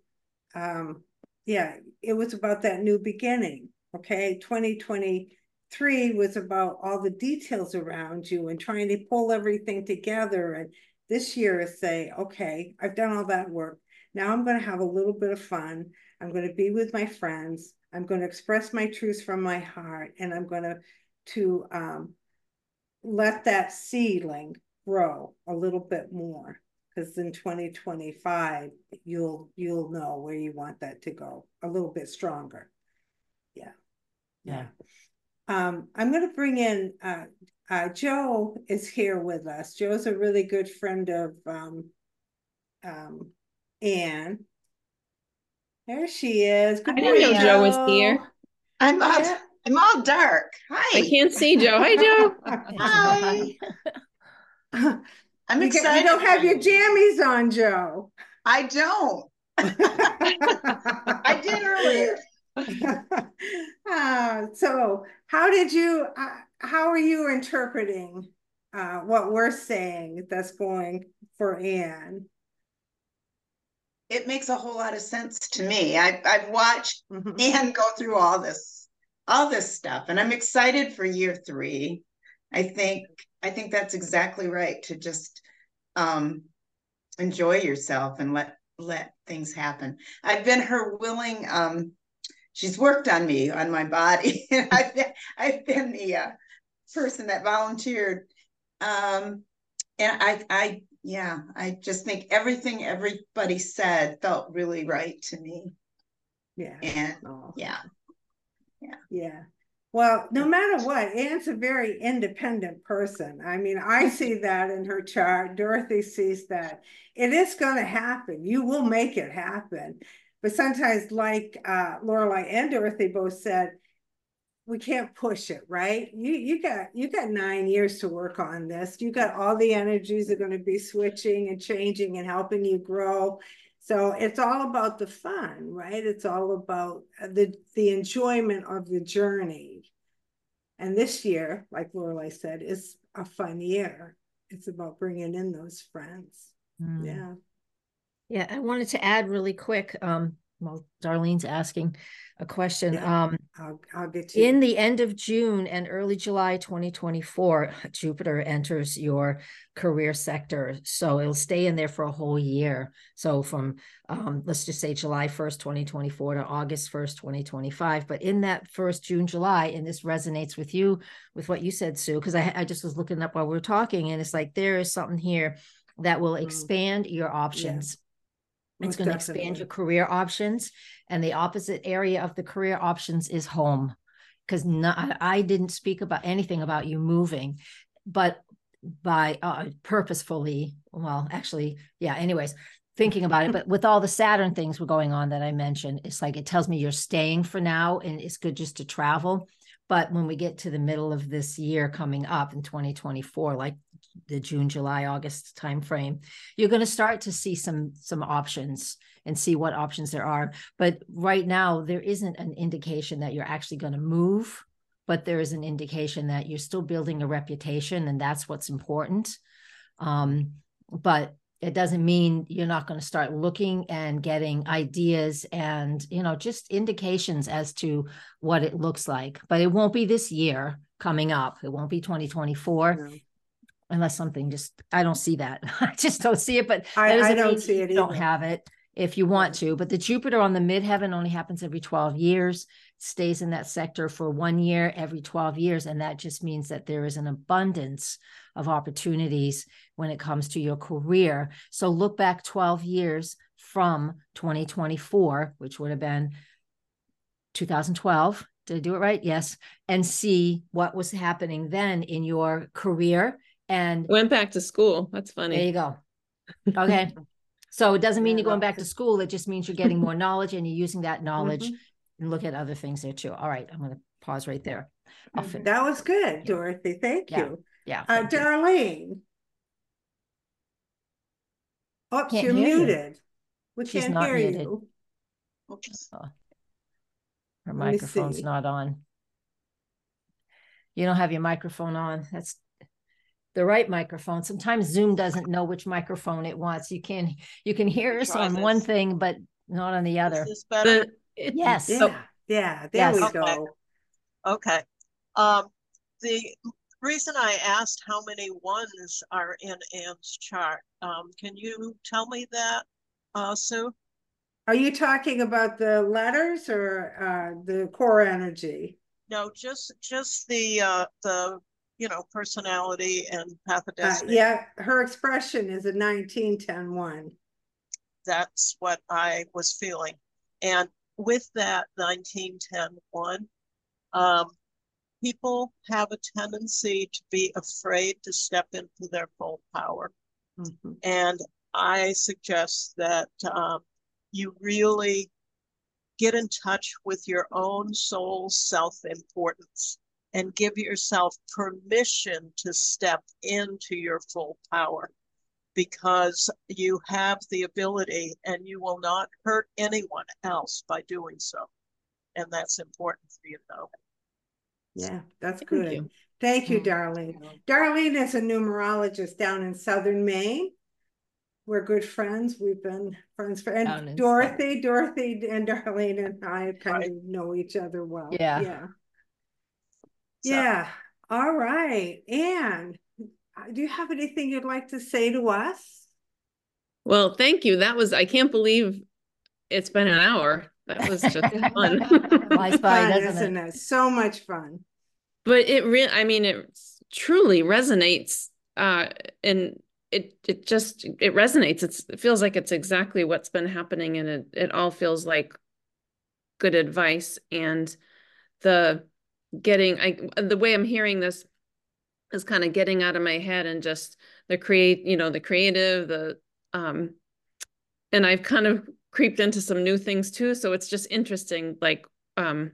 um, yeah, it was about that new beginning. Okay, 2023 was about all the details around you and trying to pull everything together. And this year is say, okay, I've done all that work. Now I'm going to have a little bit of fun. I'm going to be with my friends. I'm going to express my truths from my heart, and I'm going to to um, let that seedling grow a little bit more. Because in 2025, you'll you'll know where you want that to go a little bit stronger. Yeah, Yeah. Um, I'm going to bring in uh, uh, Joe is here with us. Joe's a really good friend of um, um, Anne. There she is. Good I didn't know morning, Joe was here. I'm all, Yeah. I'm all dark. Hi. I can't see Joe. Hi, Joe. Hi. I'm you, excited. get- you don't have your you. jammies on, Joe. I don't. I I did earlier. uh, so, how did you? Uh, how are you interpreting uh, what we're saying that's going for Anne? It makes a whole lot of sense to me. I, I've watched Mhm. Anne go through all this, all this stuff, and I'm excited for year three. I think I think that's exactly right to just um, enjoy yourself and let let things happen. I've been her willing. Um, she's worked on me on my body, and I've been I've been the uh, person that volunteered. Um, and I I yeah, I just think everything everybody said felt really right to me. Yeah. And Oh, yeah, yeah. Well, no matter what, Anne's a very independent person. I mean, I see that in her chart. Dorothy sees that. It is going to happen. You will make it happen. But sometimes, like uh, Lorelai and Dorothy both said, we can't push it, right? You you got you got nine years to work on this. You got all the energies are going to be switching and changing and helping you grow. So it's all about the fun, right? It's all about uh, the the enjoyment of the journey. And this year, like Lorelai said, is a fun year. It's about bringing in those friends. Mm. Yeah. Yeah, I wanted to add really quick, um, well, Darlene's asking a question. Yeah. Um, I'll I'll get you. in the end of June and early July 2024, Jupiter enters your career sector. So it'll stay in there for a whole year. So from, um, let's just say July 1st, 2024 to August 1st, 2025. But in that first June, July, and this resonates with you, with what you said, Sue, because I, I just was looking up while we were talking, and it's like there is something here that will Mm. expand your options. It's going to expand your career options. And the opposite area of the career options is home. Because I I didn't speak about anything about you moving, but by uh, purposefully, well, actually, yeah, anyways, thinking about it. But with all the Saturn things were going on that I mentioned, it's like it tells me you're staying for now and it's good just to travel. But when we get to the middle of this year coming up in 2024, like the June, July, August timeframe, you're going to start to see some some options and see what options there are. But right now, there isn't an indication that you're actually going to move, but there is an indication that you're still building a reputation, and that's what's important. Um, but it doesn't mean you're not going to start looking and getting ideas and you know just indications as to what it looks like but it won't be this year coming up it won't be 2024 No. Unless something just I don't see that. I just don't see it, but I- I don't see it you Don't have it if you want to, but the Jupiter on the midheaven only happens every 12 years, stays in that sector for one year every 12 years. And that just means that there is an abundance of opportunities when it comes to your career. So look back 12 years from 2024, which would have been 2012. Did I do it right? Yes. And see what was happening then in your career. And Went back to school. That's funny. there you go. Okay. So it doesn't mean you're going back to school. It just means you're getting more knowledge and you're using that knowledge Mhm. and look at other things there too. All right, I'm gonna pause right there. I'll Mhm. That was good, Yeah. Dorothy. Thank Yeah. you. Yeah. Uh, thank you. Darlene. Oops, Can't you're hear you. muted. We She's can't not hear muted. you. Oops. Her me microphone's not on. You don't have your microphone on. That's the right microphone. Sometimes Zoom doesn't know which microphone it wants. You can you can hear us try on one thing, but not on the other. Is this better? The, it- Yes. Yeah, yeah, there we Okay. go. Okay. Um, the reason I asked how many ones are in Anne's chart, um, can you tell me that, uh, Sue? Are you talking about the letters or uh the core energy? No, just, just the, uh, the, you know, personality and path Uh, yeah, her expression is a nineteen ten one. That's what I was feeling. And with that nineteen ten one, um, people have a tendency to be afraid to step into their full power. Mhm. And I suggest that um, you really get in touch with your own soul self importance and give yourself permission to step into your full power because you have the ability and you will not hurt anyone else by doing so. And that's important for you to know. Yeah, that's Thank good. you. Thank you, Mm. Darlene. Darlene is a numerologist down in southern Maine. We're good friends. We've been friends for, and Dorothy, Dorothy and Darlene and I kind Right. of know each other well. Yeah. Yeah. So- Yeah, all right. And uh, do you have anything you'd like to say to us? well, thank you. That was, I can't believe it's been an hour. That was just fun. Flies by, Fun, doesn't isn't it? So much fun. but it really i mean it truly resonates uh and it it just it resonates it's it feels like it's exactly what's been happening and it it all feels like good advice and the getting i the way i'm hearing this is kind of getting out of my head and just the create you know the creative the um and i've kind of creeped into some new things too so it's just interesting like um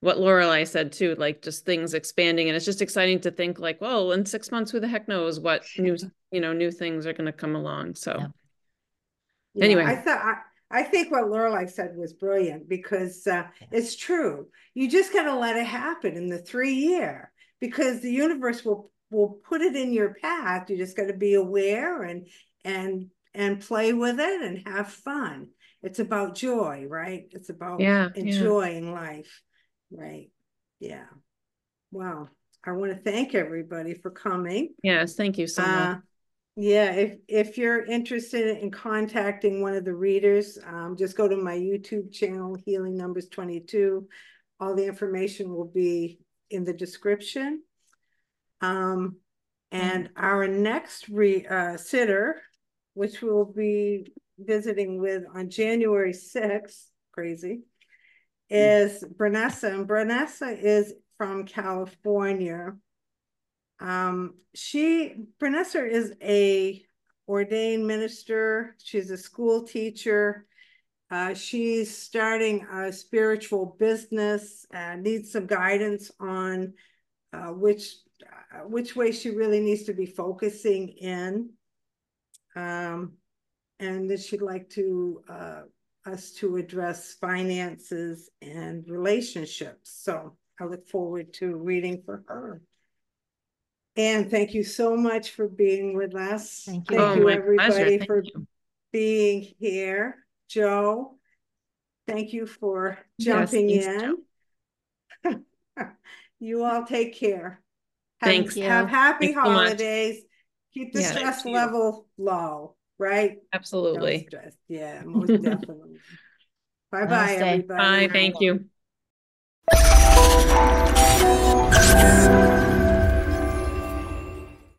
what Lorelei said too, like just things expanding, and it's just exciting to think like, well, in six months, who the heck knows what new, you know, new things are going to come along. So. Yeah, Anyway. I thought, I, I think what Lorelai said was brilliant because uh, it's true. You just gotta let it happen in the three year because the universe will will put it in your path. You just gotta be aware and and and play with it and have fun. It's about joy, right? It's about Yeah, yeah. enjoying life, right? Yeah. Wow. I want to thank everybody for coming. yes, thank you so much. Uh, yeah, if if you're interested in contacting one of the readers, um, just go to my YouTube channel, Healing Numbers 22. All the information will be in the description. Um, and our next re uh, sitter, which we'll be visiting with on January 6th, crazy, is Brenessa. And Brenessa is from California. Um, she, Brenessa is a ordained minister. She's a school teacher. Uh, she's starting a spiritual business, uh, needs some guidance on uh, which uh, which way she really needs to be focusing in. Um, and that she'd like to uh, us to address finances and relationships. So I look forward to reading for her. And thank you so much for being with us. Thank you. Oh, Thank you, my everybody, Thank for you. being here. Joe, thank you for jumping thanks, in. You all take care. Have- Thanks. Have happy Thanks so holidays. Keep the Yeah. Stress level low, right? Absolutely. stress. Yeah, most definitely. Bye bye, everybody. Bye. Thank you.